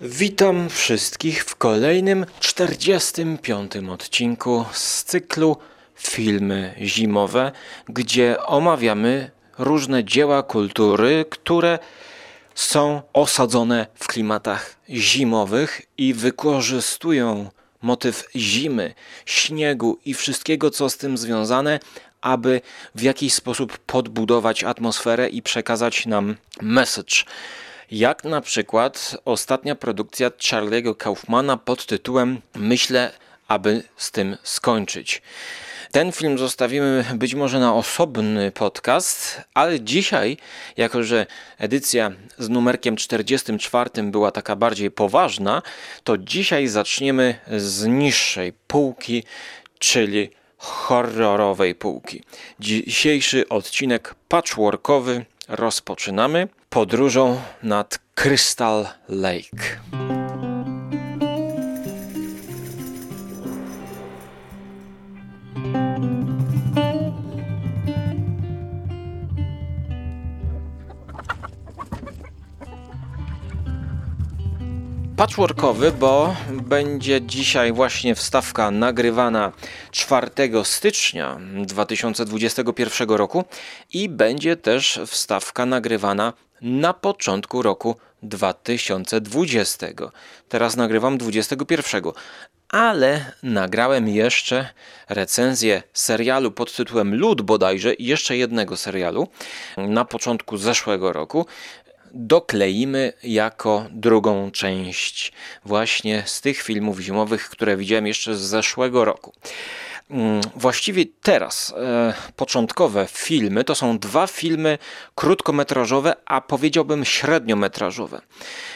Witam wszystkich w kolejnym 45. odcinku z cyklu Filmy Zimowe, gdzie omawiamy różne dzieła kultury, które są osadzone w klimatach zimowych i wykorzystują motyw zimy, śniegu i wszystkiego, co z tym związane, aby w jakiś sposób podbudować atmosferę i przekazać nam message. Jak na przykład ostatnia produkcja Charlie'ego Kaufmana pod tytułem Myślę, aby z tym skończyć. Ten film zostawimy być może na osobny podcast, ale dzisiaj, jako że edycja z numerkiem 44 była taka bardziej poważna, to dzisiaj zaczniemy z niższej półki, czyli horrorowej półki. Dzisiejszy odcinek patchworkowy rozpoczynamy podróżą nad Crystal Lake. Patchworkowy, bo będzie dzisiaj właśnie wstawka nagrywana 4 stycznia 2021 roku i będzie też wstawka nagrywana na początku roku 2020. Teraz nagrywam 21. Ale nagrałem jeszcze recenzję serialu pod tytułem Lud bodajże i jeszcze jednego serialu na początku zeszłego roku dokleimy jako drugą część właśnie z tych filmów zimowych, które widziałem jeszcze z zeszłego roku. Mm, właściwie teraz e, początkowe filmy to są dwa filmy krótkometrażowe, a powiedziałbym średniometrażowe.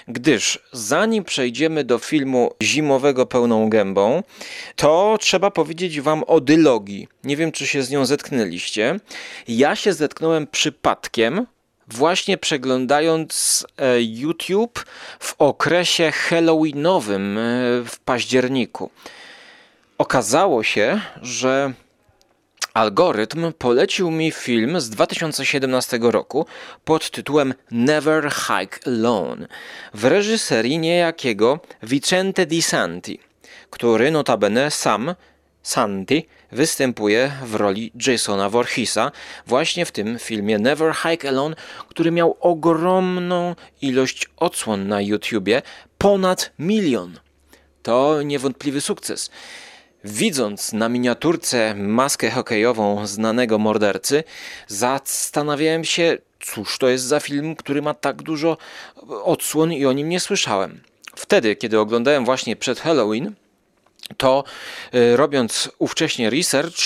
Gdyż zanim przejdziemy do filmu zimowego pełną gębą, to trzeba powiedzieć Wam o dylogii. Nie wiem, czy się z nią zetknęliście. Ja się zetknąłem przypadkiem właśnie przeglądając e, YouTube w okresie Halloweenowym e, w październiku. Okazało się, że algorytm polecił mi film z 2017 roku pod tytułem Never Hike Alone w reżyserii niejakiego Vicente Di Santi, który notabene sam Santi występuje w roli Jasona Voorheesa właśnie w tym filmie Never Hike Alone, który miał ogromną ilość odsłon na YouTubie, ponad milion. To niewątpliwy sukces. Widząc na miniaturce maskę hokejową znanego mordercy, zastanawiałem się, cóż to jest za film, który ma tak dużo odsłon i o nim nie słyszałem. Wtedy, kiedy oglądałem właśnie przed Halloween, to y, robiąc ówcześnie research,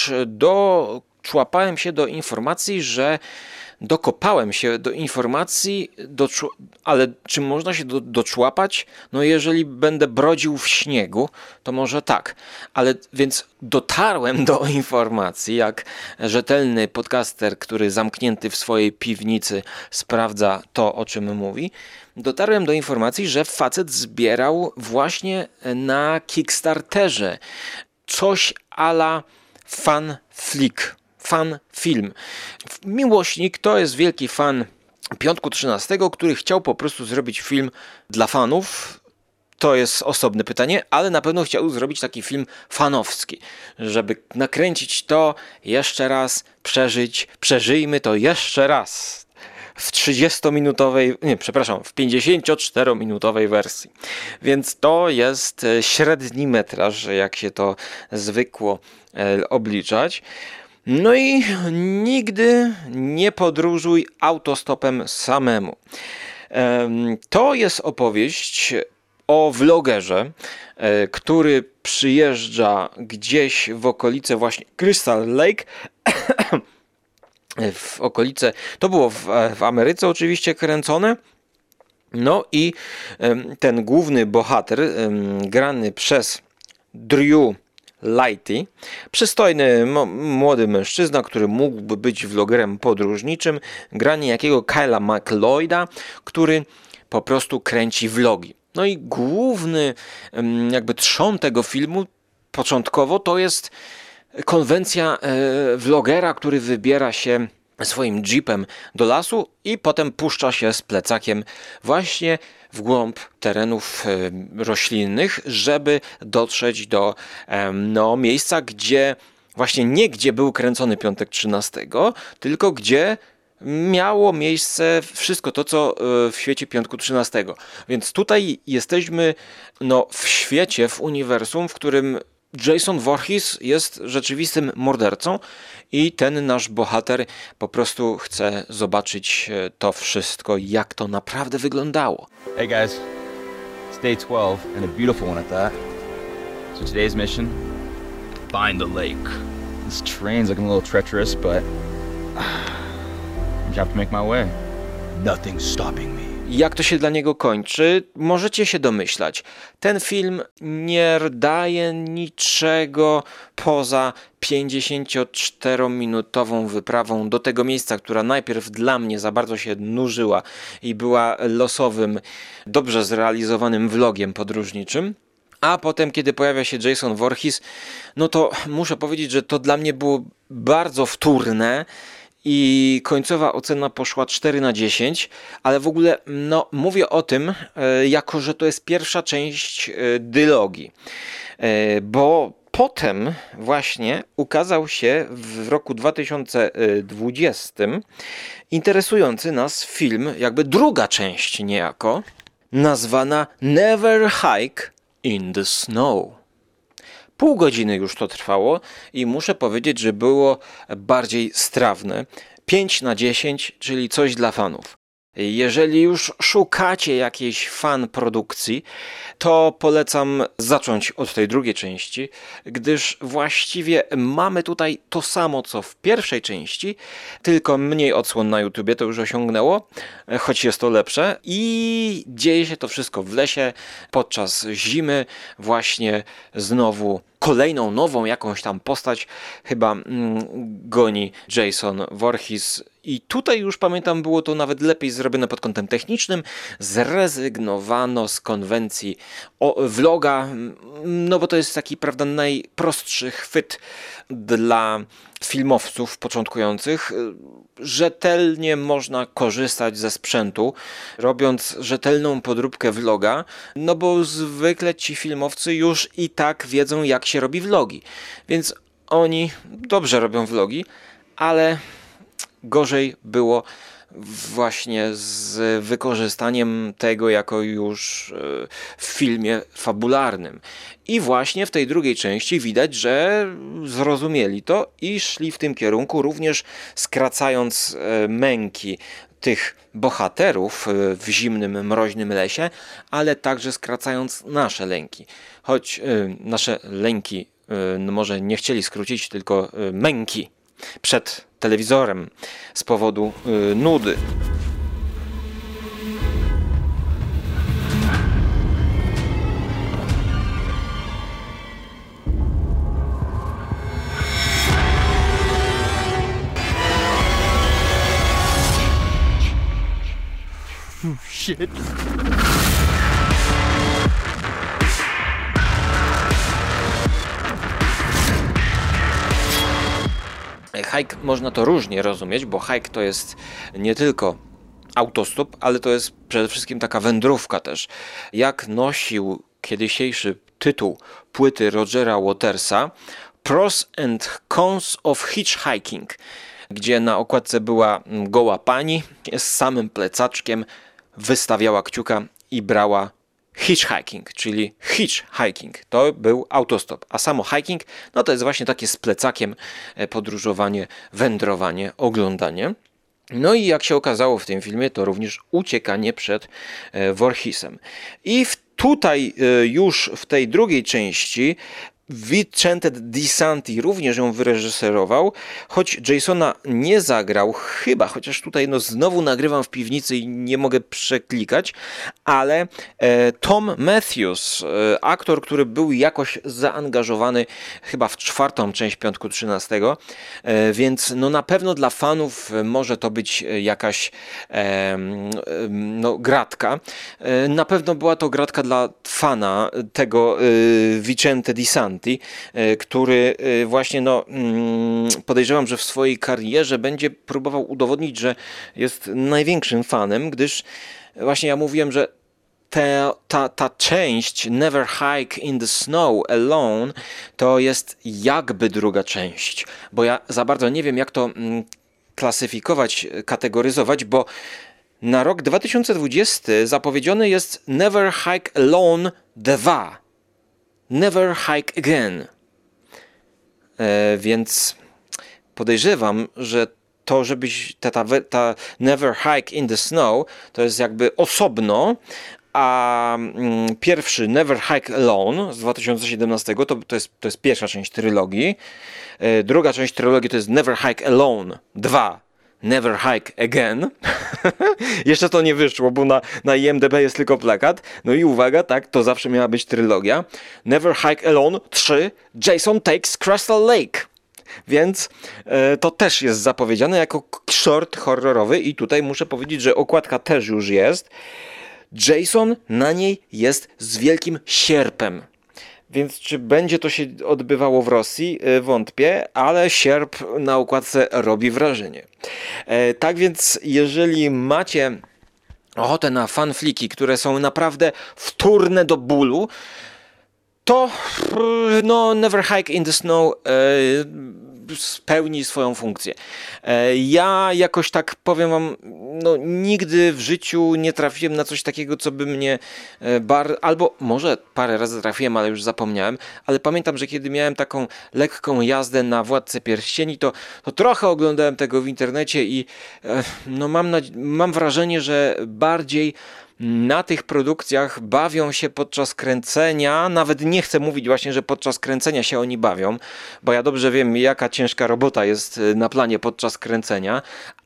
doczłapałem się do informacji, że dokopałem się do informacji, do, ale czy można się do, doczłapać? No jeżeli będę brodził w śniegu, to może tak. Ale więc dotarłem do informacji, jak rzetelny podcaster, który zamknięty w swojej piwnicy sprawdza to, o czym mówi, dotarłem do informacji, że facet zbierał właśnie na Kickstarterze coś ala fan flick fan film. Miłośnik to jest wielki fan Piątku 13, który chciał po prostu zrobić film dla fanów. To jest osobne pytanie, ale na pewno chciał zrobić taki film fanowski, żeby nakręcić to jeszcze raz, przeżyć, przeżyjmy to jeszcze raz w 30-minutowej, nie, przepraszam, w 54-minutowej wersji. Więc to jest e, średni metraż, jak się to zwykło e, obliczać. No i nigdy nie podróżuj autostopem samemu. To jest opowieść o vlogerze, e, który przyjeżdża gdzieś w okolice właśnie Crystal Lake. w okolice, to było w, w Ameryce oczywiście kręcone. No i ten główny bohater, grany przez Drew Lighty, przystojny młody mężczyzna, który mógłby być vlogerem podróżniczym, gra niejakiego Kyla McLeoda, który po prostu kręci vlogi. No i główny jakby trzon tego filmu początkowo to jest konwencja e, vlogera, który wybiera się swoim jeepem do lasu i potem puszcza się z plecakiem właśnie w głąb terenów e, roślinnych, żeby dotrzeć do e, no, miejsca, gdzie właśnie nie gdzie był kręcony piątek 13, tylko gdzie miało miejsce wszystko to, co e, w świecie Piątku 13. Więc tutaj jesteśmy no, w świecie, w uniwersum, w którym Jason Voorhees jest rzeczywistym mordercą i ten nasz bohater po prostu chce zobaczyć e, to wszystko, jak to naprawdę wyglądało. Hey guys, it's day 12 and a beautiful one at that. So today's mission, find the lake. This train's looking a little treacherous, but I have to make my way. Nothing's stopping me. Jak to się dla niego kończy, możecie się domyślać. Ten film nie daje niczego poza 54-minutową wyprawą do tego miejsca, która najpierw dla mnie za bardzo się nużyła i była losowym, dobrze zrealizowanym vlogiem podróżniczym. A potem, kiedy pojawia się Jason Voorhees, no to muszę powiedzieć, że to dla mnie było bardzo wtórne i końcowa ocena poszła 4 na 10, ale w ogóle no, mówię o tym, e, jako że to jest pierwsza część e, dylogii, e, bo potem właśnie ukazał się w roku 2020 interesujący nas film, jakby druga część niejako, nazwana Never Hike in the Snow. Pół godziny już to trwało i muszę powiedzieć, że było bardziej strawne. 5 na 10, czyli coś dla fanów. Jeżeli już szukacie jakiejś fan produkcji, to polecam zacząć od tej drugiej części, gdyż właściwie mamy tutaj to samo co w pierwszej części, tylko mniej odsłon na YouTubie to już osiągnęło, choć jest to lepsze. I dzieje się to wszystko w lesie podczas zimy, właśnie znowu kolejną nową jakąś tam postać chyba mm, goni Jason Voorhees i tutaj już pamiętam, było to nawet lepiej zrobione pod kątem technicznym. Zrezygnowano z konwencji o vloga, no bo to jest taki, prawda, najprostszy chwyt dla filmowców początkujących. Rzetelnie można korzystać ze sprzętu, robiąc rzetelną podróbkę vloga, no bo zwykle ci filmowcy już i tak wiedzą, jak się robi vlogi. Więc oni dobrze robią vlogi, ale gorzej było właśnie z wykorzystaniem tego jako już e, w filmie fabularnym. I właśnie w tej drugiej części widać, że zrozumieli to i szli w tym kierunku, również skracając e, męki tych bohaterów e, w zimnym, mroźnym lesie, ale także skracając nasze lęki. Choć nasze lęki no może nie chcieli skrócić, tylko męki przed telewizorem z powodu y, nudy. Shit. Hike można to różnie rozumieć, bo hike to jest nie tylko autostop, ale to jest przede wszystkim taka wędrówka też. Jak nosił kiedysiejszy tytuł płyty Rogera Watersa Pros and Cons of Hitchhiking, gdzie na okładce była goła pani z samym plecaczkiem, wystawiała kciuka i brała hitchhiking, czyli hitchhiking. To był autostop, a samo hiking, no to jest właśnie takie z plecakiem e, podróżowanie, wędrowanie, oglądanie. No i jak się okazało w tym filmie, to również uciekanie przed e, Voorheesem. I w tutaj e, już w tej drugiej części Vicente Di Santi również ją wyreżyserował, choć Jasona nie zagrał, chyba, chociaż tutaj no znowu nagrywam w piwnicy i nie mogę przeklikać, ale e, Tom Matthews, e, aktor, który był jakoś zaangażowany chyba w czwartą część Piątku 13, e, więc no na pewno dla fanów może to być jakaś e, no, gratka. E, na pewno była to gratka dla fana tego e, Vicente Di Santi, E, który e, właśnie no, mm, podejrzewam, że w swojej karierze będzie próbował udowodnić, że jest największym fanem, gdyż właśnie ja mówiłem, że te, ta, ta część Never Hike in the Snow Alone to jest jakby druga część, bo ja za bardzo nie wiem, jak to mm, klasyfikować, kategoryzować, bo na rok 2020 zapowiedziony jest Never Hike Alone 2. Never Hike Again. E, więc podejrzewam, że to, żebyś ta, ta, ta Never Hike in the Snow to jest jakby osobno, a mm, pierwszy Never Hike Alone z 2017 to, to, jest, to jest pierwsza część trylogii. E, druga część trylogii to jest Never Hike Alone 2. Never Hike Again. Jeszcze to nie wyszło, bo na, na IMDb jest tylko plakat. No i uwaga, tak, to zawsze miała być trylogia. Never Hike Alone 3. Jason Takes Crystal Lake. Więc e, to też jest zapowiedziane jako short horrorowy i tutaj muszę powiedzieć, że okładka też już jest. Jason na niej jest z wielkim sierpem. Więc czy będzie to się odbywało w Rosji? E, wątpię, ale sierp na układce robi wrażenie. E, tak więc, jeżeli macie ochotę na fanfliki, które są naprawdę wtórne do bólu, to no Never Hike in the Snow spełni swoją funkcję. E, ja jakoś tak powiem wam, no nigdy w życiu nie trafiłem na coś takiego, co by mnie e, bar... albo może parę razy trafiłem, ale już zapomniałem, ale pamiętam, że kiedy miałem taką lekką jazdę na Władcę Pierścieni, to, to trochę oglądałem tego w internecie i e, no mam, mam wrażenie, że bardziej na tych produkcjach bawią się podczas kręcenia. Nawet nie chcę mówić właśnie, że podczas kręcenia się oni bawią, bo ja dobrze wiem, jaka ciężka robota jest y, na planie podczas kręcenia,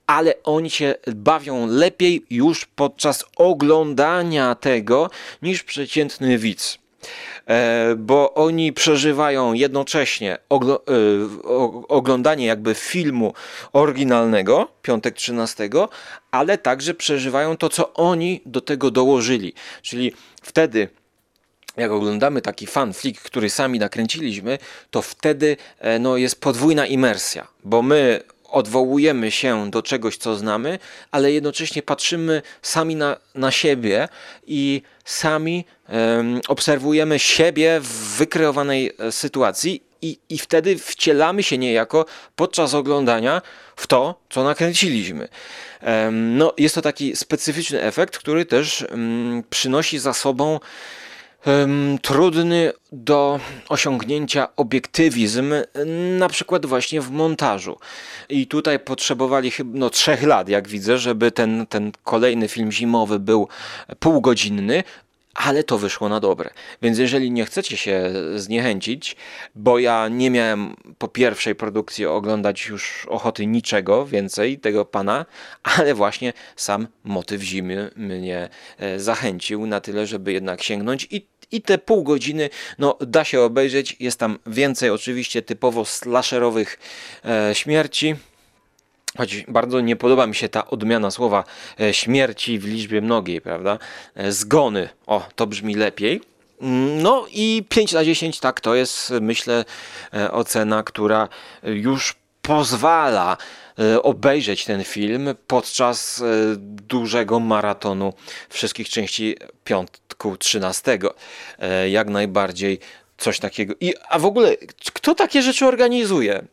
ale oni się bawią lepiej już podczas oglądania tego niż przeciętny widz. E, bo oni przeżywają jednocześnie e, oglądanie jakby filmu oryginalnego, piątek 13, ale także przeżywają to, co oni do tego dołożyli. Czyli wtedy jak oglądamy taki fan flick, który sami nakręciliśmy, to wtedy e, no, jest podwójna imersja, bo my odwołujemy się do czegoś, co znamy, ale jednocześnie patrzymy sami na, na siebie i sami um, obserwujemy siebie w wykreowanej e, sytuacji i, i wtedy wcielamy się niejako podczas oglądania w to, co nakręciliśmy. Um, no, jest to taki specyficzny efekt, który też um, przynosi za sobą trudny do osiągnięcia obiektywizm, na przykład właśnie w montażu. I tutaj potrzebowali chyba no, trzech lat, jak widzę, żeby ten, ten kolejny film zimowy był półgodzinny, ale to wyszło na dobre. Więc jeżeli nie chcecie się zniechęcić, bo ja nie miałem po pierwszej produkcji oglądać już ochoty niczego więcej tego pana, ale właśnie sam motyw zimy mnie e, zachęcił na tyle, żeby jednak sięgnąć i i te pół godziny no, da się obejrzeć. Jest tam więcej oczywiście typowo slasherowych e, śmierci. Choć bardzo nie podoba mi się ta odmiana słowa e, śmierci w liczbie mnogiej, prawda? E, zgony, o, to brzmi lepiej. Mm, no i 5 na 10, tak, to jest myślę e, ocena, która już pozwala obejrzeć ten film podczas dużego maratonu wszystkich części piątku 13. Jak najbardziej coś takiego. I, a w ogóle, kto takie rzeczy organizuje?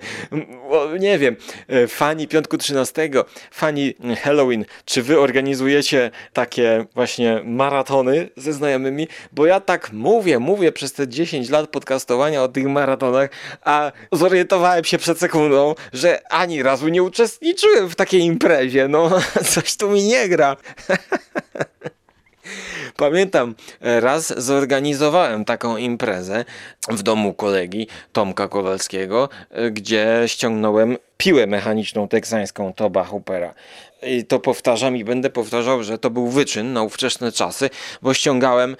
nie wiem, e, fani Piątku 13, fani Halloween, czy wy organizujecie takie właśnie maratony ze znajomymi? Bo ja tak mówię, mówię przez te 10 lat podcastowania o tych maratonach, a zorientowałem się przed sekundą, że ani razu nie uczestniczyłem w takiej imprezie. No, coś tu mi nie gra. Pamiętam, e, raz zorganizowałem taką imprezę w domu kolegi Tomka Kowalskiego, e, gdzie ściągnąłem piłę mechaniczną teksańską Toba Hoopera. I to powtarzam i będę powtarzał, że to był wyczyn na ówczesne czasy, bo ściągałem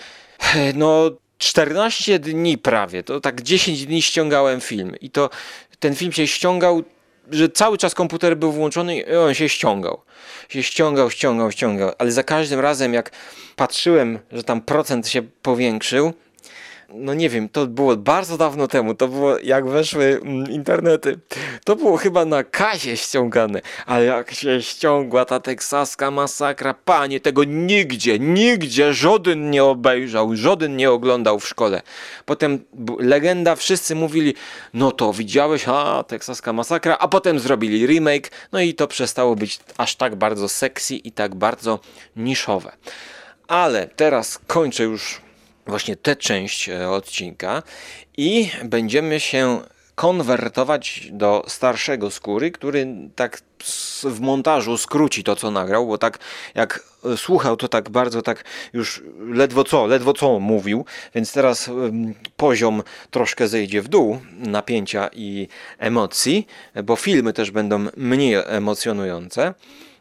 e, no 14 dni prawie, to tak 10 dni ściągałem film i to ten film się ściągał że cały czas komputer był włączony i on się ściągał. Się ściągał, ściągał, ściągał, ale za każdym razem jak patrzyłem, że tam procent się powiększył, no nie wiem, to było bardzo dawno temu, to było jak weszły mm, internety, to było chyba na kazie ściągane, ale jak się ściągła ta teksaska masakra, panie, tego nigdzie, nigdzie żaden nie obejrzał, żaden nie oglądał w szkole. Potem legenda, wszyscy mówili, no to widziałeś, a teksaska masakra, a potem zrobili remake, no i to przestało być aż tak bardzo sexy i tak bardzo niszowe. Ale teraz kończę już właśnie tę część e, odcinka i będziemy się konwertować do starszego skóry, który tak w montażu skróci to, co nagrał, bo tak jak e, słuchał, to tak bardzo tak już ledwo co, ledwo co mówił, więc teraz poziom troszkę zejdzie w dół napięcia i emocji, bo filmy też będą mniej emocjonujące.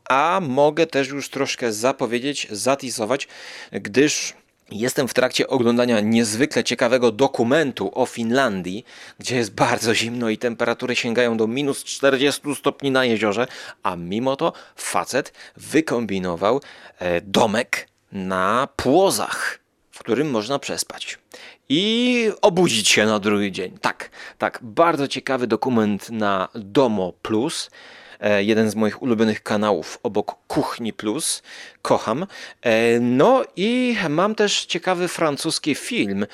A mogę też już troszkę zapowiedzieć, zatisować, gdyż jestem w trakcie oglądania niezwykle ciekawego dokumentu o Finlandii, gdzie jest bardzo zimno i temperatury sięgają do minus 40 stopni na jeziorze, a mimo to facet wykombinował e, domek na płozach, w którym można przespać. I obudzić się na drugi dzień. Tak, tak, bardzo ciekawy dokument na Domo Plus jeden z moich ulubionych kanałów obok Kuchni Plus. Kocham. E, No i mam też ciekawy francuski film,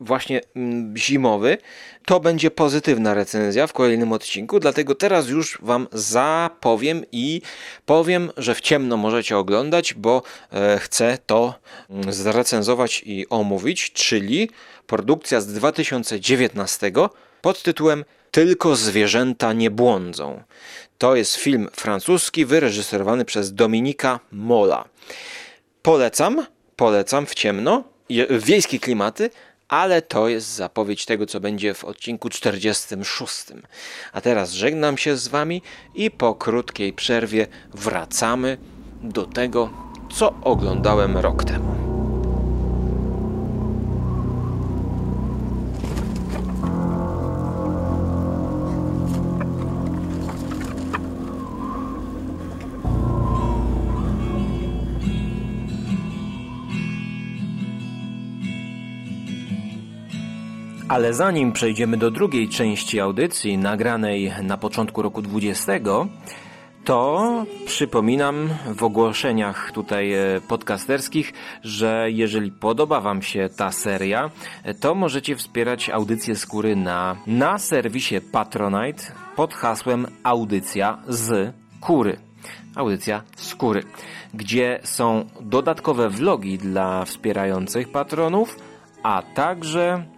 właśnie mm, zimowy. To będzie pozytywna recenzja w kolejnym odcinku, dlatego teraz już Wam zapowiem i powiem, że w ciemno możecie oglądać, bo e, chcę to mm, zrecenzować i omówić, czyli produkcja z 2019 pod tytułem Tylko zwierzęta nie błądzą. To jest film francuski wyreżyserowany przez Dominika Mola. Polecam, polecam w ciemno, je- wiejskie klimaty, ale to jest zapowiedź tego, co będzie w odcinku 46. A teraz żegnam się z Wami i po krótkiej przerwie wracamy do tego, co oglądałem rok temu. Ale zanim przejdziemy do drugiej części audycji nagranej na początku roku 20, to przypominam w ogłoszeniach tutaj e, podcasterskich, że jeżeli podoba Wam się ta seria, e, to możecie wspierać audycję skóry na, na serwisie Patronite pod hasłem Audycja z Kury. Audycja skóry, gdzie są dodatkowe vlogi dla wspierających patronów, a także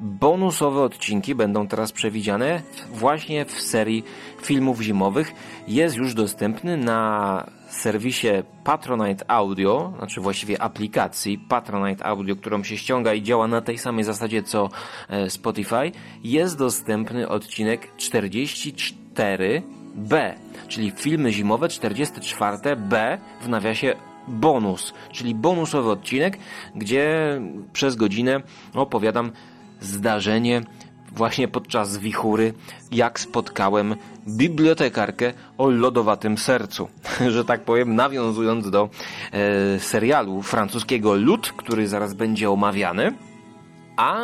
Bonusowe odcinki będą teraz przewidziane właśnie w serii filmów zimowych. Jest już dostępny na serwisie Patronite Audio, znaczy właściwie aplikacji Patronite Audio, którą się ściąga i działa na tej samej zasadzie co e, Spotify. Jest dostępny odcinek 44B, czyli filmy zimowe 44B w nawiasie bonus, czyli bonusowy odcinek, gdzie przez godzinę opowiadam zdarzenie właśnie podczas wichury, jak spotkałem bibliotekarkę o lodowatym sercu. Że tak powiem, nawiązując do e, serialu francuskiego Lud, który zaraz będzie omawiany. A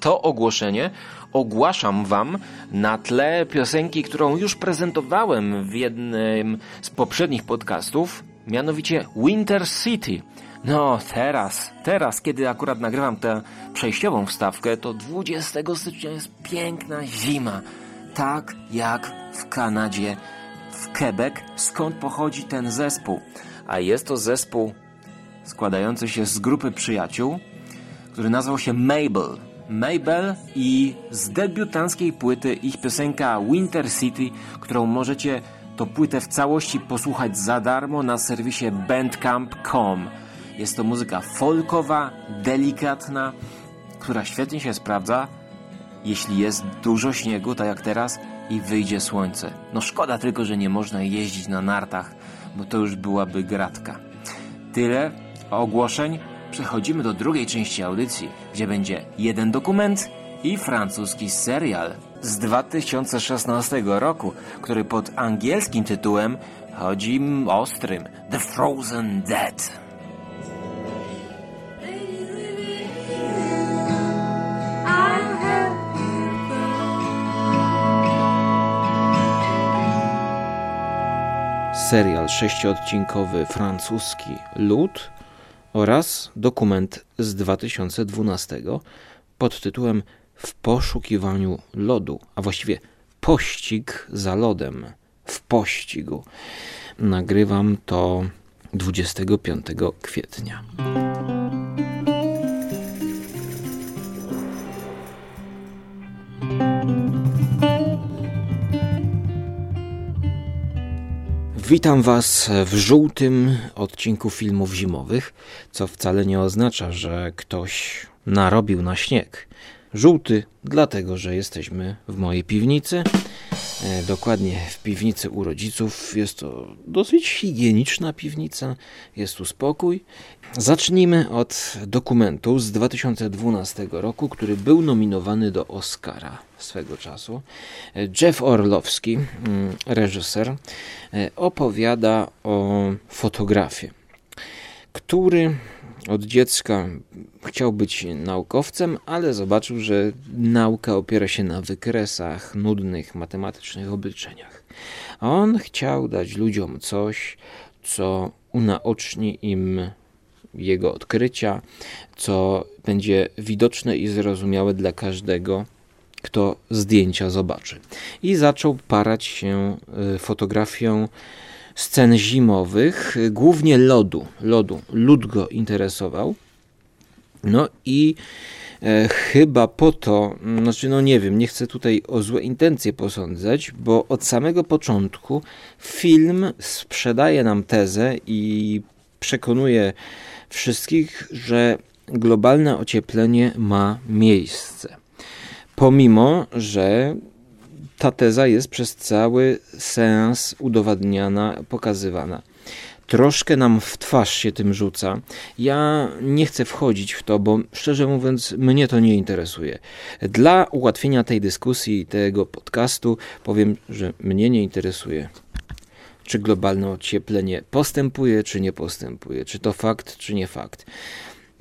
to ogłoszenie ogłaszam Wam na tle piosenki, którą już prezentowałem w jednym z poprzednich podcastów, mianowicie Winter City. No teraz, teraz, kiedy akurat nagrywam tę przejściową wstawkę, to 20 stycznia jest piękna zima. Tak jak w Kanadzie, w Quebec, skąd pochodzi ten zespół. A jest to zespół składający się z grupy przyjaciół, który nazywał się Mabel. Mabel i z debiutanckiej płyty ich piosenka Winter City, którą możecie to płytę w całości posłuchać za darmo na serwisie bandcamp.com. Jest to muzyka folkowa, delikatna, która świetnie się sprawdza, jeśli jest dużo śniegu, tak jak teraz, i wyjdzie słońce. No szkoda tylko, że nie można jeździć na nartach, bo to już byłaby gratka. Tyle ogłoszeń. Przechodzimy do drugiej części audycji, gdzie będzie jeden dokument i francuski serial z 2016 roku, który pod angielskim tytułem chodzi ostrym The Frozen Dead. Serial sześciodcinkowy francuski Lód oraz dokument z 2012 pod tytułem W poszukiwaniu lodu, a właściwie pościg za lodem w pościgu. Nagrywam to 25 kwietnia. Witam Was w żółtym odcinku filmów zimowych, co wcale nie oznacza, że ktoś narobił na śnieg. Żółty, dlatego że jesteśmy w mojej piwnicy, e, dokładnie w piwnicy u rodziców. Jest to dosyć higieniczna piwnica, jest tu spokój. Zacznijmy od dokumentu z 2012 roku, który był nominowany do Oscara swego czasu. Jeff Orlowski, mm, reżyser, e, opowiada o fotografii, który od dziecka chciał być naukowcem, ale zobaczył, że nauka opiera się na wykresach, nudnych, matematycznych obliczeniach. A on chciał dać ludziom coś, co unaoczni im jego odkrycia, co będzie widoczne i zrozumiałe dla każdego, kto zdjęcia zobaczy. I zaczął parać się y, fotografią scen zimowych, głównie lodu. lodu. Lód go interesował. No i e, chyba po to, znaczy no nie wiem, nie chcę tutaj o złe intencje posądzać, bo od samego początku film sprzedaje nam tezę i przekonuje wszystkich, że globalne ocieplenie ma miejsce. Pomimo, że ta teza jest przez cały sens udowadniana, pokazywana. Troszkę nam w twarz się tym rzuca. Ja nie chcę wchodzić w to, bo szczerze mówiąc, mnie to nie interesuje. Dla ułatwienia tej dyskusji, tego podcastu, powiem, że mnie nie interesuje czy globalne ocieplenie postępuje, czy nie postępuje, czy to fakt, czy nie fakt.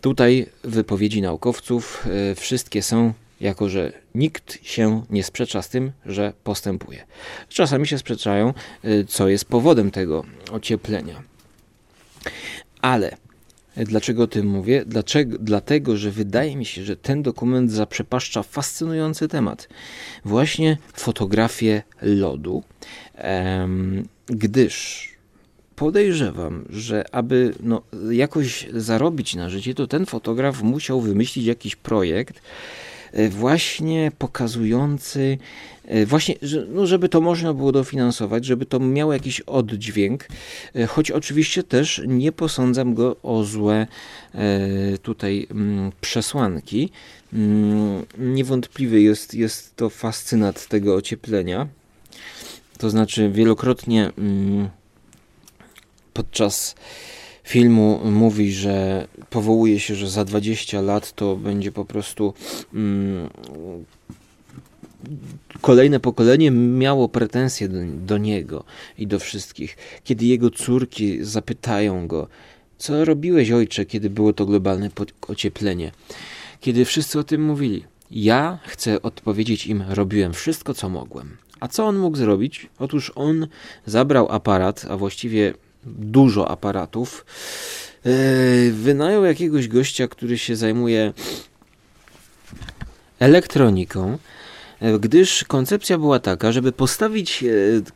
Tutaj wypowiedzi naukowców e, wszystkie są, jako że nikt się nie sprzecza z tym, że postępuje. Czasami się sprzeczają, e, co jest powodem tego ocieplenia. Ale Dlaczego o tym mówię? Dlaczego? Dlatego, że wydaje mi się, że ten dokument zaprzepaszcza fascynujący temat. Właśnie fotografię lodu, gdyż podejrzewam, że aby no, jakoś zarobić na życie, to ten fotograf musiał wymyślić jakiś projekt, właśnie pokazujący, e, właśnie, no, żeby to można było dofinansować, żeby to miało jakiś oddźwięk, e, choć oczywiście też nie posądzam go o złe tutaj mm, przesłanki. Mm, niewątpliwy jest, jest to fascynat tego ocieplenia. To znaczy wielokrotnie mm, podczas filmu mówi, że powołuje się, że za 20 lat to będzie po prostu mm, kolejne pokolenie miało pretensje do, do, niego i do wszystkich. Kiedy jego córki zapytają go, co robiłeś ojcze, kiedy było to globalne ocieplenie? Kiedy wszyscy o tym mówili. Ja chcę odpowiedzieć im, robiłem wszystko, co mogłem. A co on mógł zrobić? Otóż on zabrał aparat, a właściwie dużo aparatów. E, wynajął jakiegoś gościa, który się zajmuje elektroniką, e, gdyż koncepcja była taka, żeby postawić e,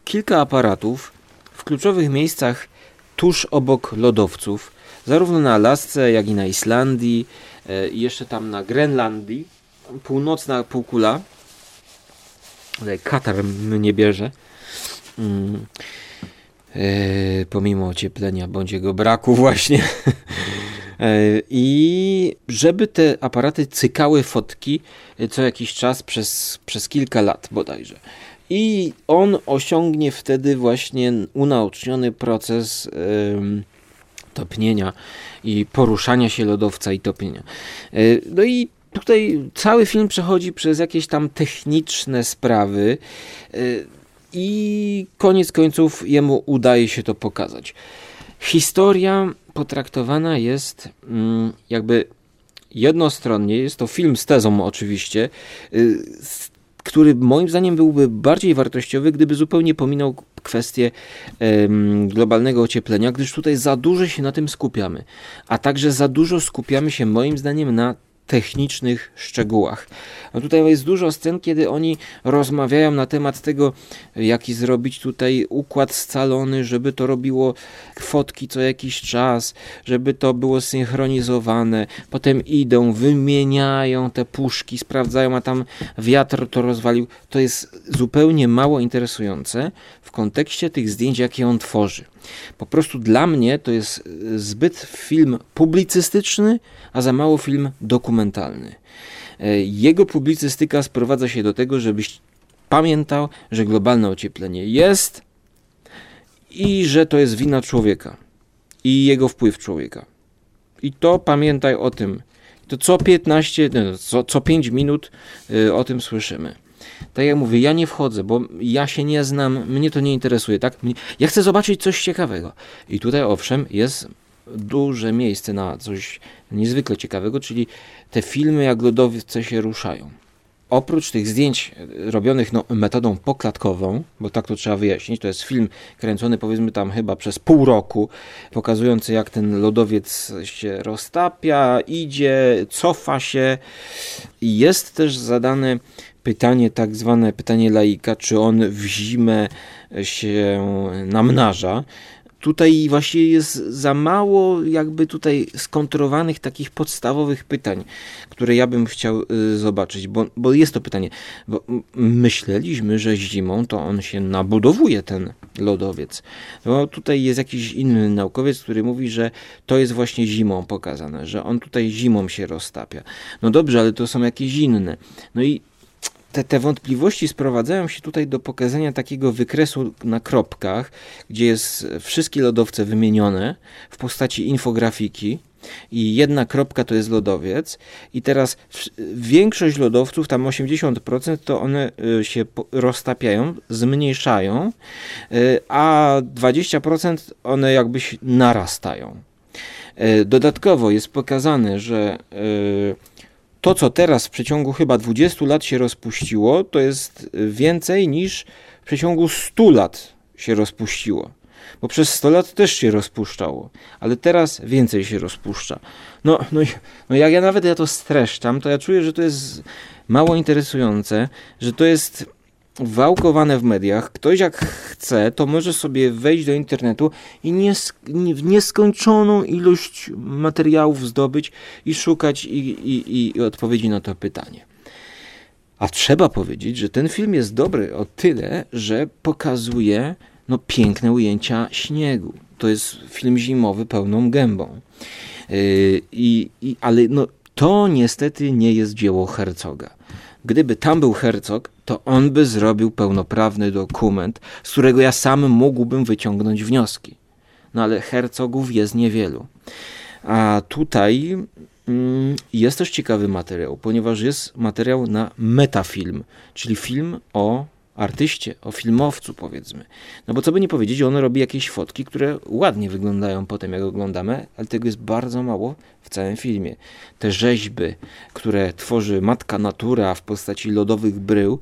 kilka aparatów w kluczowych miejscach tuż obok lodowców, zarówno na Alasce, jak i na Islandii, jeszcze tam na Grenlandii, północna półkula. Katar mnie bierze. E, pomimo ocieplenia bądź jego braku właśnie. E, I żeby te aparaty cykały fotki co jakiś czas przez, przez kilka lat bodajże. I on osiągnie wtedy właśnie unaoczniony proces topnienia i poruszania się lodowca i topnienia. E, no i tutaj cały film przechodzi przez jakieś tam techniczne sprawy i koniec końców jemu udaje się to pokazać. Historia potraktowana jest mm, jakby jednostronnie, jest to film z tezą oczywiście, y, który moim zdaniem byłby bardziej wartościowy, gdyby zupełnie pominął kwestię globalnego ocieplenia, gdyż tutaj za dużo się na tym skupiamy, a także za dużo skupiamy się moim zdaniem na technicznych szczegółach. No tutaj jest dużo scen, kiedy oni rozmawiają na temat tego, jaki zrobić tutaj układ scalony, żeby to robiło fotki co jakiś czas, żeby to było synchronizowane. Potem idą, wymieniają te puszki, sprawdzają, a tam wiatr to rozwalił. To jest zupełnie mało interesujące w kontekście tych zdjęć, jakie on tworzy. Po prostu dla mnie to jest zbyt film publicystyczny, a za mało film dokumentalny. E, Jego publicystyka sprowadza się do tego, żebyś pamiętał, że globalne ocieplenie jest i że to jest wina człowieka i jego wpływ człowieka. I to pamiętaj o tym. To co 15, no, co, co 5 minut y, o tym słyszymy. Tak jak mówię, ja nie wchodzę, bo ja się nie znam, mnie to nie interesuje, tak? Ja chcę zobaczyć coś ciekawego. I tutaj owszem, jest duże miejsce na coś niezwykle ciekawego, czyli te filmy, jak lodowce się ruszają. Oprócz tych zdjęć e, robionych no, metodą poklatkową, bo tak to trzeba wyjaśnić, to jest film kręcony powiedzmy tam chyba przez pół roku, pokazujący jak ten lodowiec się roztapia, idzie, cofa się. Jest też zadane pytanie, tak zwane pytanie laika, czy on w zimę się namnaża. Tutaj właściwie jest za mało jakby tutaj skontrolowanych takich podstawowych pytań, które ja bym chciał y, zobaczyć, bo, bo jest to pytanie, bo myśleliśmy, że zimą to on się nabudowuje ten lodowiec. No tutaj jest jakiś inny naukowiec, który mówi, że to jest właśnie zimą pokazane, że on tutaj zimą się roztapia. No dobrze, ale to są jakieś inne. No i te, te wątpliwości sprowadzają się tutaj do pokazania takiego wykresu na kropkach, gdzie jest wszystkie lodowce wymienione w postaci infografiki i jedna kropka to jest lodowiec i teraz większość lodowców, tam 80% to one y, się roztapiają, zmniejszają, y, a 20% one jakby narastają. Y, Dodatkowo jest pokazane, że to, co teraz w przeciągu chyba 20 lat się rozpuściło, to jest więcej niż w przeciągu 100 lat się rozpuściło. Bo przez 100 lat też się rozpuszczało, ale teraz więcej się rozpuszcza. No, no, no jak ja nawet ja to streszczam, to ja czuję, że to jest mało interesujące, że to jest wałkowane w mediach. Ktoś jak chce, to może sobie wejść do internetu i w nieskończoną ilość materiałów zdobyć i szukać i, i, i odpowiedzi na to pytanie. A trzeba powiedzieć, że ten film jest dobry o tyle, że pokazuje no, piękne ujęcia śniegu. To jest film zimowy pełną gębą. Yy, i, ale no, to niestety nie jest dzieło Herzoga. Gdyby tam był Herzog, to on by zrobił pełnoprawny dokument, z którego ja sam mógłbym wyciągnąć wnioski. No ale Herzogów jest niewielu. A tutaj mm, jest też ciekawy materiał, ponieważ jest materiał na metafilm, czyli film o artyście, o filmowcu powiedzmy. No bo co by nie powiedzieć, on robi jakieś fotki, które ładnie wyglądają potem jak oglądamy, ale tego jest bardzo mało w całym filmie. Te rzeźby, które tworzy matka natura w postaci lodowych brył,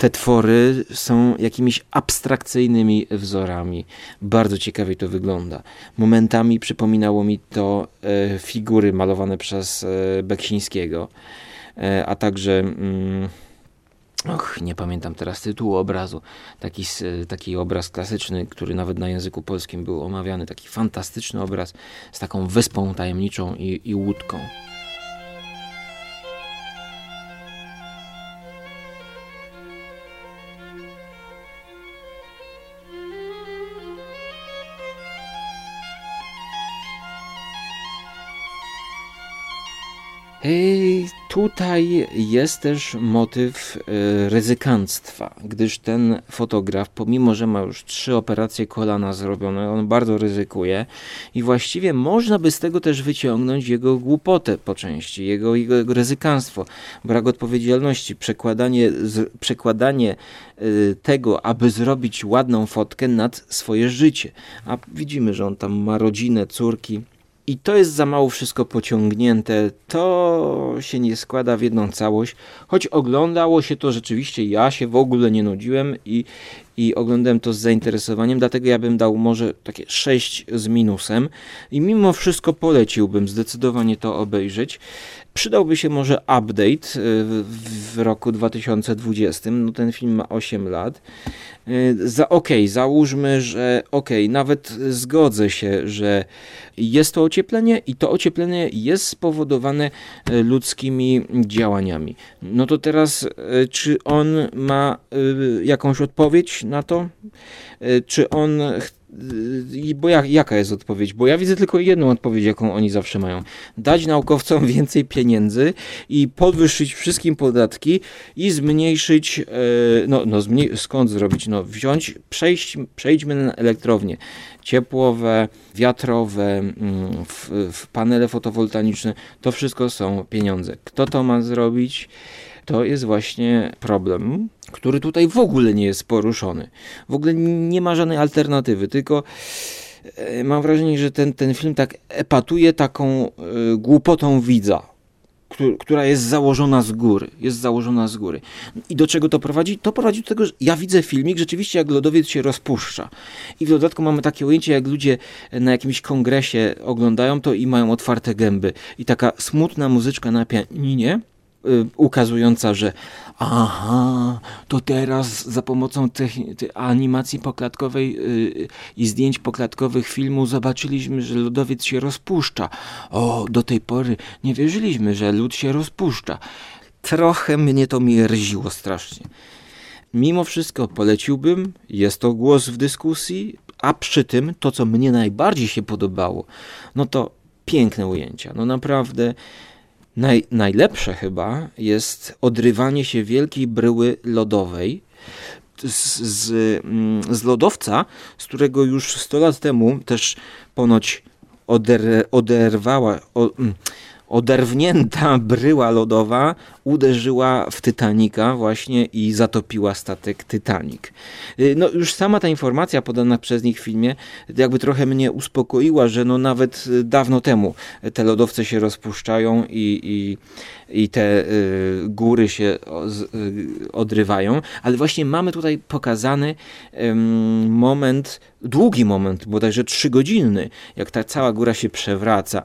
te twory są jakimiś abstrakcyjnymi wzorami. Bardzo ciekawie to wygląda. Momentami przypominało mi to e, figury malowane przez e, Beksińskiego, e, a także. Mm, Och, nie pamiętam teraz tytułu obrazu. Taki, taki obraz klasyczny, który nawet na języku polskim był omawiany. Taki fantastyczny obraz z taką wyspą tajemniczą i, i łódką. Ej, Tutaj jest też motyw e, ryzykanstwa, gdyż ten fotograf, pomimo że ma już trzy operacje kolana zrobione, on bardzo ryzykuje i właściwie można by z tego też wyciągnąć jego głupotę po części, jego, jego, jego ryzykanstwo, brak odpowiedzialności, przekładanie, z, przekładanie e, tego, aby zrobić ładną fotkę nad swoje życie. A widzimy, że on tam ma rodzinę, córki, I to jest za mało wszystko pociągnięte, to się nie składa w jedną całość, choć oglądało się to rzeczywiście, ja się w ogóle nie nudziłem i, i oglądałem to z zainteresowaniem, dlatego ja bym dał może takie 6 z minusem. I mimo wszystko poleciłbym zdecydowanie to obejrzeć. Przydałby się może update y, w, roku 2020, no ten film ma 8 lat. Y, Za okej, załóżmy, że okej, nawet zgodzę się, że jest to ocieplenie i to ocieplenie jest spowodowane y, ludzkimi działaniami. No to teraz, czy on ma jakąś odpowiedź na to? Czy on. ch- y, Bo jak, jaka jest odpowiedź? Bo ja widzę tylko jedną odpowiedź, jaką oni zawsze mają. Dać naukowcom więcej pieniędzy i podwyższyć wszystkim podatki i zmniejszyć, e, no, no zmniej, skąd zrobić? No wziąć, przejść, przejdźmy na elektrownie ciepłowe, wiatrowe, mm, w, w panele fotowoltaiczne, to wszystko są pieniądze. Kto to ma zrobić? To jest właśnie problem, który tutaj w ogóle nie jest poruszony. W ogóle nie ma żadnej alternatywy, tylko e, mam wrażenie, że ten, ten film tak epatuje taką e, głupotą widza, któ- która jest założona z góry. Jest założona z góry. I do czego to prowadzi? To prowadzi do tego, że ja widzę filmik rzeczywiście, jak lodowiec się rozpuszcza. I w dodatku mamy takie ujęcie, jak ludzie na jakimś kongresie oglądają to i mają otwarte gęby. I taka smutna muzyczka na pianinie, ukazująca, że aha, to teraz za pomocą animacji poklatkowej y, i zdjęć poklatkowych filmu zobaczyliśmy, że lodowiec się rozpuszcza. O, do tej pory nie wierzyliśmy, że lód się rozpuszcza. Trochę mnie to mierziło strasznie. Mimo wszystko poleciłbym, jest to głos w dyskusji, a przy tym to, co mnie najbardziej się podobało, no to piękne ujęcia. No naprawdę naj, najlepsze chyba jest odrywanie się wielkiej bryły lodowej z, z, mm, z lodowca, z którego już 100 lat temu też ponoć oder, oderwała, o, mm, oderwnięta bryła lodowa uderzyła w Titanica właśnie i zatopiła statek Titanic. Y, No już sama ta informacja podana przez nich w filmie jakby trochę mnie uspokoiła, że no nawet y, dawno temu te lodowce się rozpuszczają i, i, i te y, góry się y, odrywają, ale właśnie mamy tutaj pokazany moment, długi moment, bodajże trzygodzinny, jak ta cała góra się przewraca.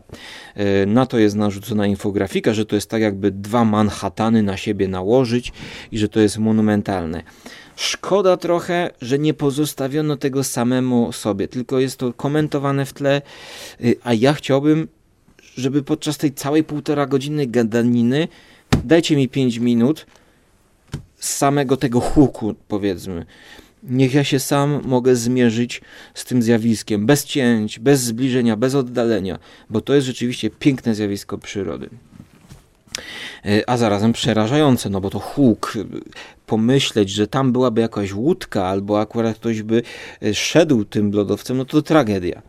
Y, Na to jest narzucona infografika, że to jest tak jakby dwa Manhattany na siebie nałożyć i że to jest monumentalne. Szkoda trochę, że nie pozostawiono tego samemu sobie, tylko jest to komentowane w tle, a ja chciałbym, żeby podczas tej całej półtora godzinnej gadaniny dajcie mi 5 minut z samego tego huku, powiedzmy. Niech ja się sam mogę zmierzyć z tym zjawiskiem, bez cięć, bez zbliżenia, bez oddalenia, bo to jest rzeczywiście piękne zjawisko przyrody. E, A zarazem przerażające, no bo to huk. e, Pomyśleć, że tam byłaby jakaś łódka, albo akurat ktoś by e, szedł tym lodowcem, no to tragedia.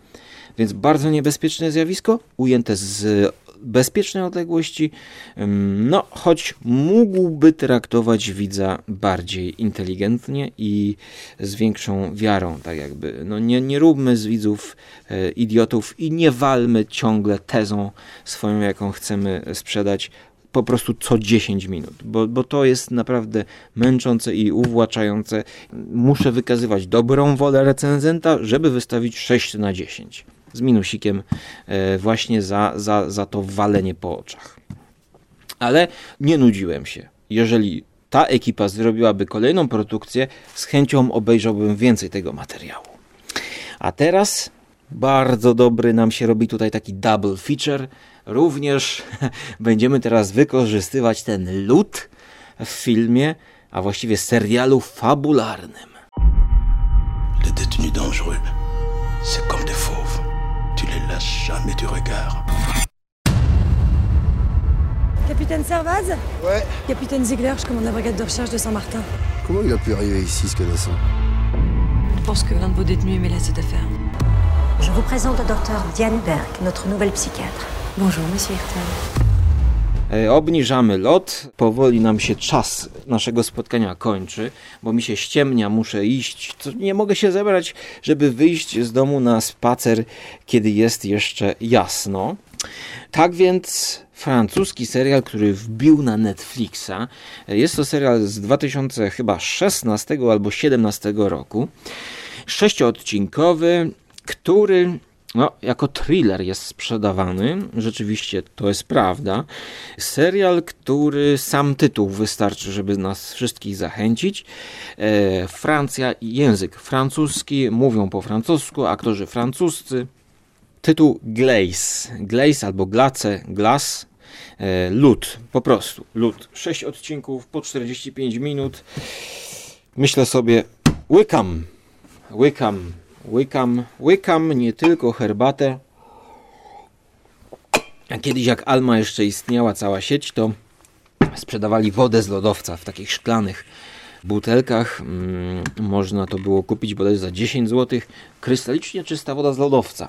Więc bardzo niebezpieczne zjawisko, ujęte z bezpiecznej odległości, no choć mógłby traktować widza bardziej inteligentnie i z większą wiarą, tak jakby. No nie, nie róbmy z widzów e, idiotów i nie walmy ciągle tezą swoją, jaką chcemy sprzedać, po prostu co 10 minut, bo, bo to jest naprawdę męczące i uwłaczające. Muszę wykazywać dobrą wolę recenzenta, żeby wystawić 6 na 10 z minusikiem e, właśnie za, za, za to walenie po oczach. Ale nie nudziłem się. Jeżeli ta ekipa zrobiłaby kolejną produkcję, z chęcią obejrzałbym więcej tego materiału. A teraz bardzo dobry nam się robi tutaj taki double feature. Również będziemy teraz wykorzystywać ten lód w filmie, a właściwie serialu fabularnym. Les détenus dangereux, c'est comme des fauves. Lâches jamais du regard. Capitaine Servaz Ouais. Capitaine Ziegler, je commande la brigade de recherche de Saint-Martin. Comment il a pu arriver ici, ce canassin Je pense que l'un de vos détenus est mêlé à cette affaire. Je vous présente le docteur Diane Berg, notre nouvelle psychiatre. Bonjour, monsieur Hirtel. E, Obniżamy lot. Powoli nam się czas naszego spotkania kończy, bo mi się ściemnia, muszę iść. Nie mogę się zebrać, żeby wyjść z domu na spacer, kiedy jest jeszcze jasno. Tak więc francuski serial, który wbił na Netflixa. Jest to serial z 2016 albo 17 roku. Sześcioodcinkowy, który no, jako thriller jest sprzedawany. Rzeczywiście to jest prawda. Serial, który sam tytuł wystarczy, żeby nas wszystkich zachęcić. E, Francja i język francuski, mówią po francusku, aktorzy francuscy. Tytuł Glaze. Glaze albo Glace, Glass. E, lód, po prostu lód. 6 odcinków po 45 minut. Myślę sobie, łykam, łykam, łykam, łykam nie tylko herbatę. A kiedyś jak Alma jeszcze istniała cała sieć, to sprzedawali wodę z lodowca w takich szklanych butelkach. Mm, można to było kupić bodaj za 10 zł. Krystalicznie czysta woda z lodowca.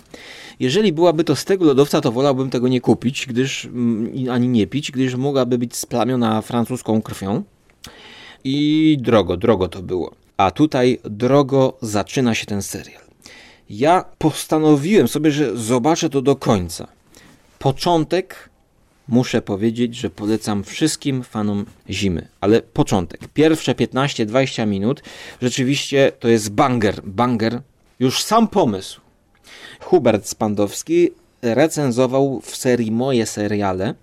Jeżeli byłaby to z tego lodowca, to wolałbym tego nie kupić, gdyż mm, ani nie pić, gdyż mogłaby być splamiona francuską krwią. I drogo, drogo to było. A tutaj drogo zaczyna się ten serial. Ja postanowiłem sobie, że zobaczę to do końca. Początek muszę powiedzieć, że polecam wszystkim fanom zimy, ale początek. Pierwsze 15-20 minut rzeczywiście to jest banger, banger. Już sam pomysł. Hubert Spandowski recenzował w serii Moje seriale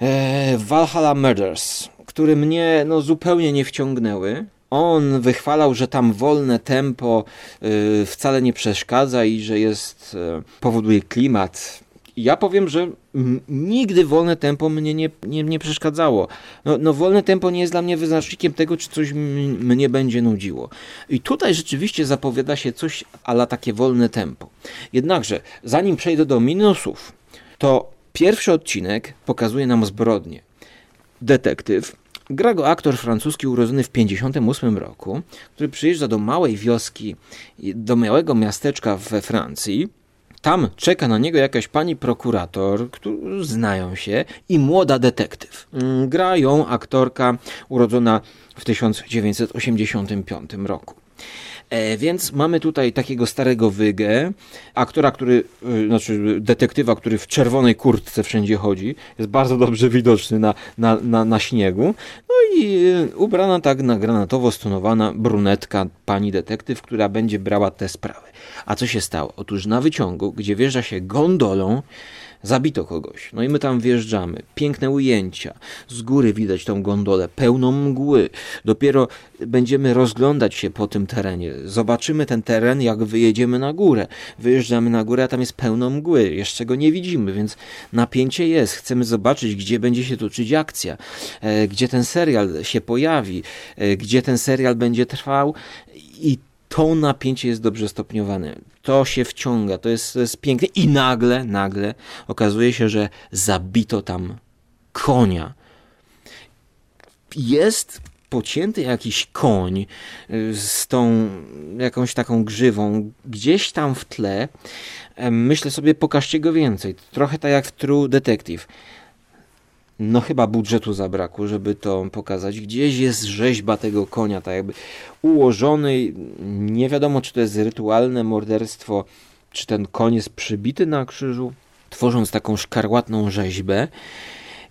e, Valhalla Murders, które mnie no, zupełnie nie wciągnęły. On wychwalał, że tam wolne tempo y, wcale nie przeszkadza i że jest, y, powoduje klimat. Ja powiem, że nigdy wolne tempo mnie nie, nie, nie przeszkadzało. No, no, wolne tempo nie jest dla mnie wyznacznikiem tego, czy coś mnie będzie nudziło. I tutaj rzeczywiście zapowiada się coś ala takie wolne tempo. Jednakże, zanim przejdę do minusów, to pierwszy odcinek pokazuje nam zbrodnię. Detektyw, gra go aktor francuski urodzony w 58 roku, który przyjeżdża do małej wioski, do małego miasteczka we Francji. Tam czeka na niego jakaś pani prokurator, którzy znają się, i młoda detektyw. Mm, Gra ją aktorka urodzona w 1985 roku. E, więc mamy tutaj takiego starego wygę, aktora, który, y, znaczy detektywa, który w czerwonej kurtce wszędzie chodzi, jest bardzo dobrze widoczny na, na, na, na śniegu. No i y, ubrana tak na granatowo stonowana brunetka, pani detektyw, która będzie brała tę sprawę. A co się stało? Otóż na wyciągu, gdzie wjeżdża się gondolą, zabito kogoś. No i my tam wjeżdżamy. Piękne ujęcia. Z góry widać tą gondolę, pełną mgły. Dopiero będziemy rozglądać się po tym terenie. Zobaczymy ten teren, jak wyjedziemy na górę. Wyjeżdżamy na górę, a tam jest pełno mgły. Jeszcze go nie widzimy, więc napięcie jest. Chcemy zobaczyć, gdzie będzie się toczyć akcja, e, gdzie ten serial się pojawi, e, gdzie ten serial będzie trwał i to napięcie jest dobrze stopniowane. To się wciąga, to jest, to jest piękne. I nagle, nagle okazuje się, że zabito tam konia. Jest pocięty jakiś koń y, z tą jakąś taką grzywą gdzieś tam w tle. Myślę sobie, pokażcie go więcej. Trochę tak jak w True Detective. No chyba budżetu zabrakło, żeby to pokazać. Gdzieś jest rzeźba tego konia, tak jakby ułożony. Nie wiadomo, czy to jest rytualne morderstwo, czy ten koń jest przybity na krzyżu, tworząc taką szkarłatną rzeźbę.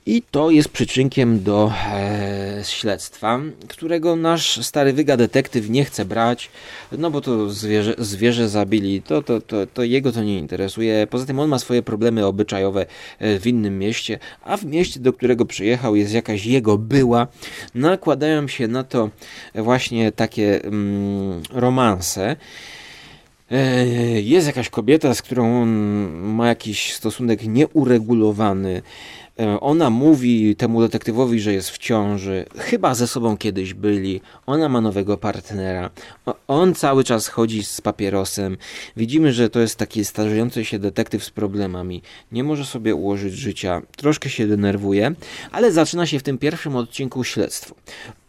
I to jest przyczynkiem do e, śledztwa, którego nasz stary wyga detektyw nie chce brać, no bo to zwierzę, zwierzę zabili, to, to, to, to jego to nie interesuje. Poza tym on ma swoje problemy obyczajowe e, w innym mieście, a w mieście, do którego przyjechał, jest jakaś jego była. Nakładają się na to właśnie takie mm, romanse. E, Jest jakaś kobieta, z którą on ma jakiś stosunek nieuregulowany. E, Ona mówi temu detektywowi, że jest w ciąży. Chyba ze sobą kiedyś byli. Ona ma nowego partnera. On cały czas chodzi z papierosem. Widzimy, że to jest taki starzejący się detektyw z problemami. Nie może sobie ułożyć życia. Troszkę się denerwuje, ale zaczyna się w tym pierwszym odcinku śledztwo.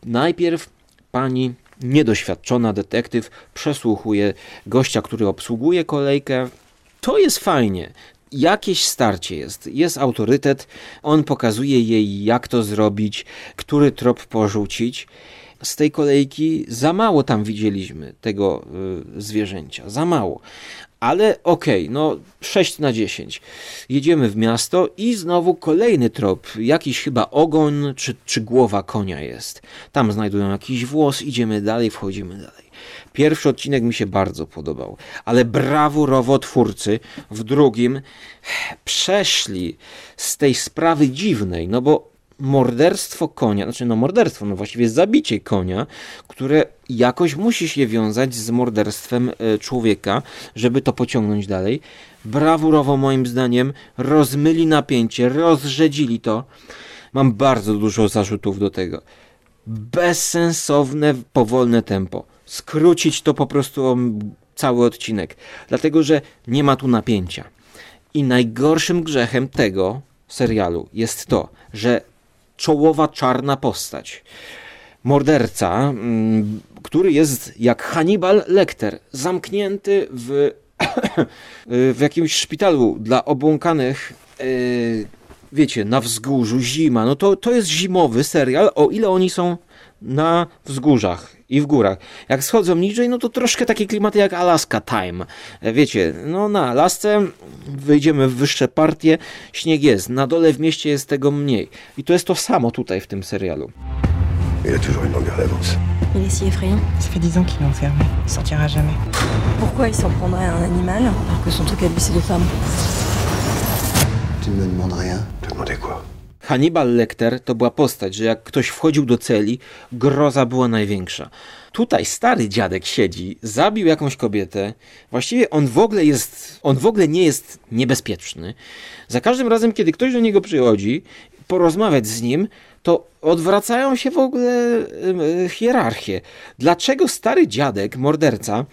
Najpierw pani niedoświadczona detektyw przesłuchuje gościa, który obsługuje kolejkę. To jest fajnie. Jakieś starcie jest. Jest autorytet, on pokazuje jej, jak to zrobić, który trop porzucić. Z tej kolejki za mało tam widzieliśmy tego y, zwierzęcia, za mało. Ale okej, no 6 na 10. Jedziemy w miasto i znowu kolejny trop. Jakiś chyba ogon czy, czy głowa konia jest. Tam znajdują jakiś włos, idziemy dalej, wchodzimy dalej. Pierwszy odcinek mi się bardzo podobał, ale brawurowo twórcy w drugim przeszli z tej sprawy dziwnej, no bo morderstwo konia, znaczy no morderstwo, no właściwie zabicie konia, które jakoś musi się wiązać z morderstwem e, człowieka, żeby to pociągnąć dalej. Brawurowo moim zdaniem rozmyli napięcie, rozrzedzili to. Mam bardzo dużo zarzutów do tego. Bezsensowne, powolne tempo. Skrócić to po prostu o cały odcinek, dlatego że nie ma tu napięcia. I najgorszym grzechem tego serialu jest to, że czołowa czarna postać, morderca, mm, który jest jak Hannibal Lecter, zamknięty w, w jakimś szpitalu dla obłąkanych, e, wiecie, na wzgórzu, zima. No to, to jest zimowy serial, o ile oni są na wzgórzach i w górach. Jak schodzą niżej, no to troszkę takie klimaty jak Alaska Time. E, Wiecie, no na Alasce wyjdziemy w wyższe partie, śnieg jest, na dole w mieście jest tego mniej. I to jest to samo tutaj w tym serialu. Il a toujours une longueur d'avance. Il est si effrayant. Ça fait dix ans qu'il est enfermé. Il sortira jamais. Pourquoi il s'en prendrait à un animal alors que son truc à lui c'est les femmes Tu ne me demandes rien Te demander quoi Hannibal Lecter to była postać, że jak ktoś wchodził do celi, groza była największa. Tutaj stary dziadek siedzi, zabił jakąś kobietę. Właściwie on w ogóle jest, on w ogóle nie jest niebezpieczny. Za każdym razem, kiedy ktoś do niego przychodzi, porozmawiać z nim, to odwracają się w ogóle y, hierarchie. Dlaczego stary dziadek, morderca,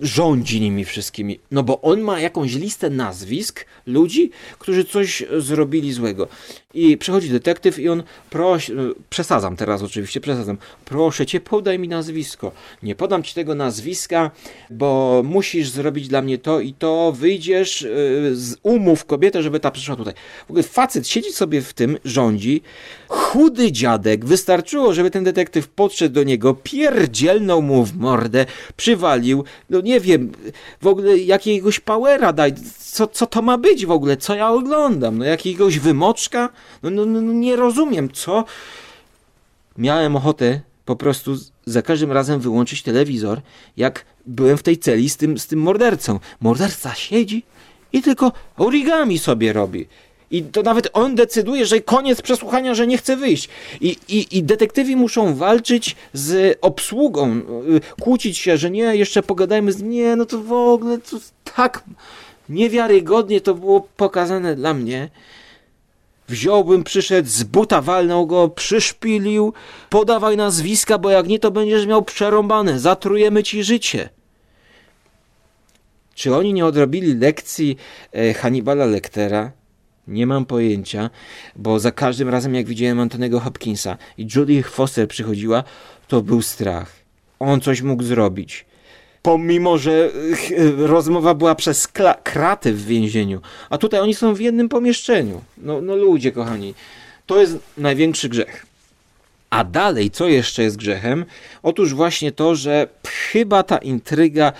rządzi nimi wszystkimi? No bo on ma jakąś listę nazwisk ludzi, którzy coś zrobili złego. I przychodzi detektyw i on prosi, y, przesadzam teraz oczywiście, przesadzam. Proszę cię, podaj mi nazwisko. Nie podam ci tego nazwiska, bo musisz zrobić dla mnie to i to. Wyjdziesz, y, z umów kobietę, żeby ta przyszła tutaj. W ogóle facet siedzi sobie w tym, rządzi. Chudy dziadek, wystarczyło, żeby ten detektyw podszedł do niego, pierdzielnął mu w mordę, przywalił, no nie wiem, w ogóle jakiegoś powera daj, co, co to ma być w ogóle, co ja oglądam, no jakiegoś wymoczka, no, no, no no nie rozumiem, co? Miałem ochotę po prostu za każdym razem wyłączyć telewizor, jak byłem w tej celi z tym, z tym mordercą. Morderca siedzi i tylko origami sobie robi. I to nawet on decyduje, że koniec przesłuchania, że nie chce wyjść. I, i, I detektywi muszą walczyć z obsługą, y, kłócić się, że nie, jeszcze pogadajmy z Nie, no to w ogóle to tak niewiarygodnie to było pokazane dla mnie. Wziąłbym, przyszedł z buta, walnął go, przyszpilił, podawaj nazwiska, bo jak nie, to będziesz miał przerąbane, zatrujemy ci życie. Czy oni nie odrobili lekcji e, Hannibala Lectera? Nie mam pojęcia, bo za każdym razem jak widziałem Antonego Hopkinsa i Judy Foster przychodziła, to był strach. On coś mógł zrobić. Pomimo, że ch, rozmowa była przez kraty w więzieniu, a tutaj oni są w jednym pomieszczeniu. No, no ludzie, kochani, to jest największy grzech. A dalej, co jeszcze jest grzechem? Otóż właśnie to, że chyba ta intryga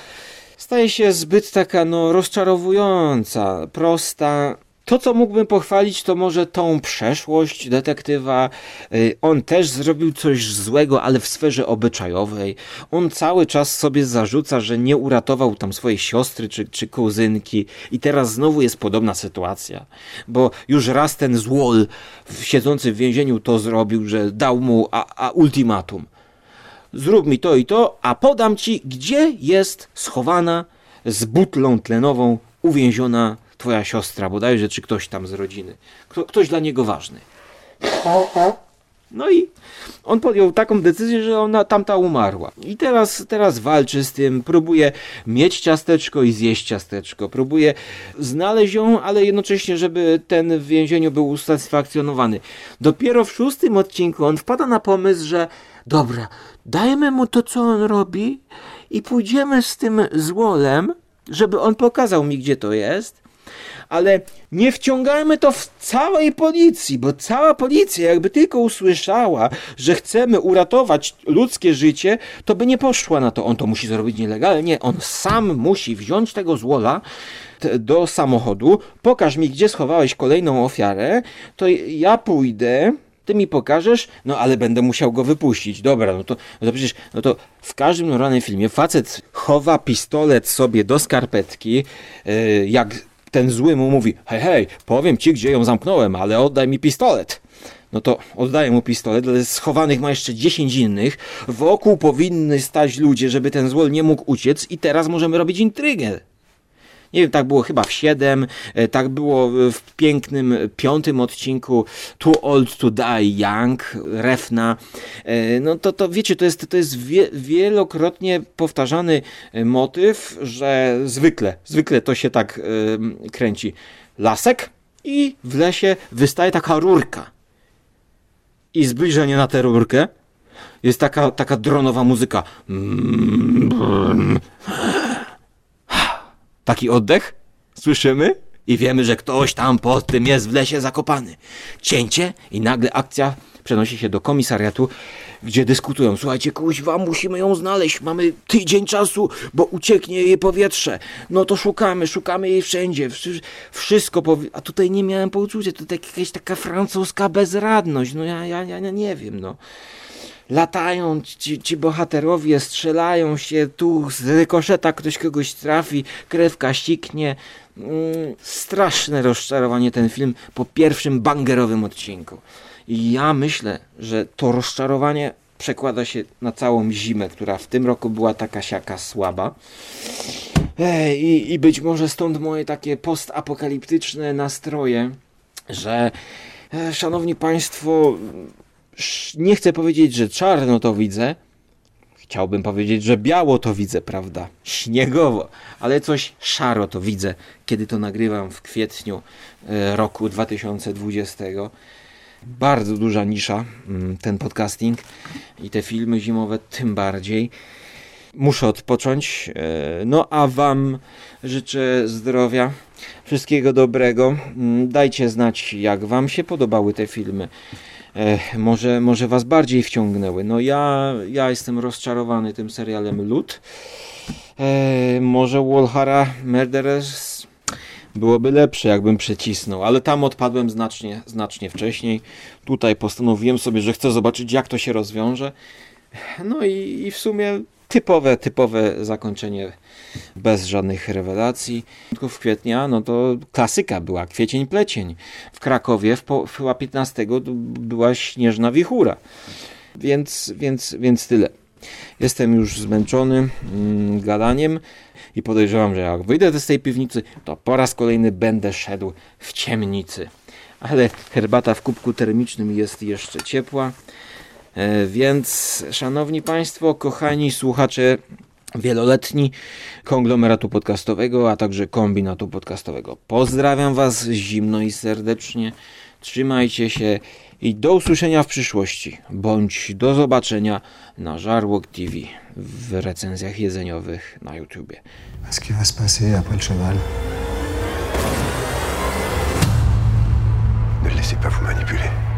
staje się zbyt taka, no, rozczarowująca, prosta. To, co mógłbym pochwalić, to może tą przeszłość detektywa. Y, On też zrobił coś złego, ale w sferze obyczajowej. On cały czas sobie zarzuca, że nie uratował tam swojej siostry czy, czy kuzynki, i teraz znowu jest podobna sytuacja. Bo już raz ten złol siedzący w więzieniu to zrobił, że dał mu a, a ultimatum zrób mi to i to, a podam ci, gdzie jest schowana z butlą tlenową uwięziona twoja siostra, bodajże, czy ktoś tam z rodziny. Kto, ktoś dla niego ważny. No i on podjął taką decyzję, że ona tamta umarła. I teraz, teraz walczy z tym, próbuje mieć ciasteczko i zjeść ciasteczko. Próbuje znaleźć ją, ale jednocześnie, żeby ten w więzieniu był usatysfakcjonowany. Dopiero w szóstym odcinku on wpada na pomysł, że dobra, dajmy mu to, co on robi i pójdziemy z tym złolem, żeby on pokazał mi, gdzie to jest. Ale nie wciągajmy to w całej policji, bo cała policja jakby tylko usłyszała, że chcemy uratować ludzkie życie, to by nie poszła na to. On to musi zrobić nielegalnie, on sam musi wziąć tego złola do samochodu, pokaż mi, gdzie schowałeś kolejną ofiarę, to ja pójdę, ty mi pokażesz, no ale będę musiał go wypuścić. Dobra, no to, no to przecież, no to w każdym normalnym filmie facet chowa pistolet sobie do skarpetki, yy, jak ten zły mu mówi, hej, hej, powiem ci, gdzie ją zamknąłem, ale oddaj mi pistolet. No to oddaję mu pistolet, ale schowanych ma jeszcze 10 innych. Wokół powinny stać ludzie, żeby ten złol nie mógł uciec i teraz możemy robić intrygę. Nie wiem, tak było chyba w 7, e, tak było w pięknym piątym odcinku Too Old to Die Young, Refna. E, No to, to wiecie, to jest, to jest wie, wielokrotnie powtarzany e, motyw, że zwykle, zwykle to się tak kręci. Lasek i w lesie wystaje taka rurka. I zbliżenie na tę rurkę jest taka, taka dronowa muzyka. Taki oddech słyszymy i wiemy, że ktoś tam pod tym jest w lesie zakopany. Cięcie i nagle akcja przenosi się do komisariatu, gdzie dyskutują. Słuchajcie, kuźwa, musimy ją znaleźć. Mamy tydzień czasu, bo ucieknie jej powietrze. No to szukamy, szukamy jej wszędzie. Wszy- Wszystko powi- A tutaj nie miałem poczucia. To tak jakaś taka francuska bezradność. No ja, ja, ja nie wiem, no latają ci, ci bohaterowie, strzelają się, tu z rykoszeta ktoś kogoś trafi, krewka ściknie. Mm, straszne rozczarowanie ten film po pierwszym bangerowym odcinku. I ja myślę, że to rozczarowanie przekłada się na całą zimę, która w tym roku była taka siaka słaba. I, I być może stąd moje takie postapokaliptyczne nastroje, że e, szanowni państwo, nie chcę powiedzieć, że czarno to widzę. Chciałbym powiedzieć, że biało to widzę, prawda? Śniegowo, ale coś szaro to widzę, kiedy to nagrywam w kwietniu e, roku 2020. Bardzo duża nisza, mm, ten podcasting i te filmy zimowe tym bardziej. Muszę odpocząć. e, No a Wam życzę zdrowia, wszystkiego dobrego. Mm, Dajcie znać, jak Wam się podobały te filmy. E, może, może Was bardziej wciągnęły. No ja, ja jestem rozczarowany tym serialem Lud. E, może Walhara Murderers byłoby lepsze, jakbym przecisnął, ale tam odpadłem znacznie, znacznie wcześniej. Tutaj postanowiłem sobie, że chcę zobaczyć, jak to się rozwiąże. No i, i w sumie typowe, typowe zakończenie bez żadnych rewelacji. W kwietnia, no to klasyka była, kwiecień, plecień. W Krakowie w po, chyba 15 to była śnieżna wichura. Więc, więc, więc tyle. Jestem już zmęczony mm, gadaniem i podejrzewam, że jak wyjdę z tej piwnicy, to po raz kolejny będę szedł w ciemnicy. Ale herbata w kubku termicznym jest jeszcze ciepła. E, Więc, szanowni państwo, kochani słuchacze wieloletni konglomeratu podcastowego, a także kombinatu podcastowego. Pozdrawiam Was zimno i serdecznie. Trzymajcie się i do usłyszenia w przyszłości, bądź do zobaczenia na Żarłok TV w recenzjach jedzeniowych na YouTubie. Ce qui va se passer après le Ne laissez pas vous manipuler.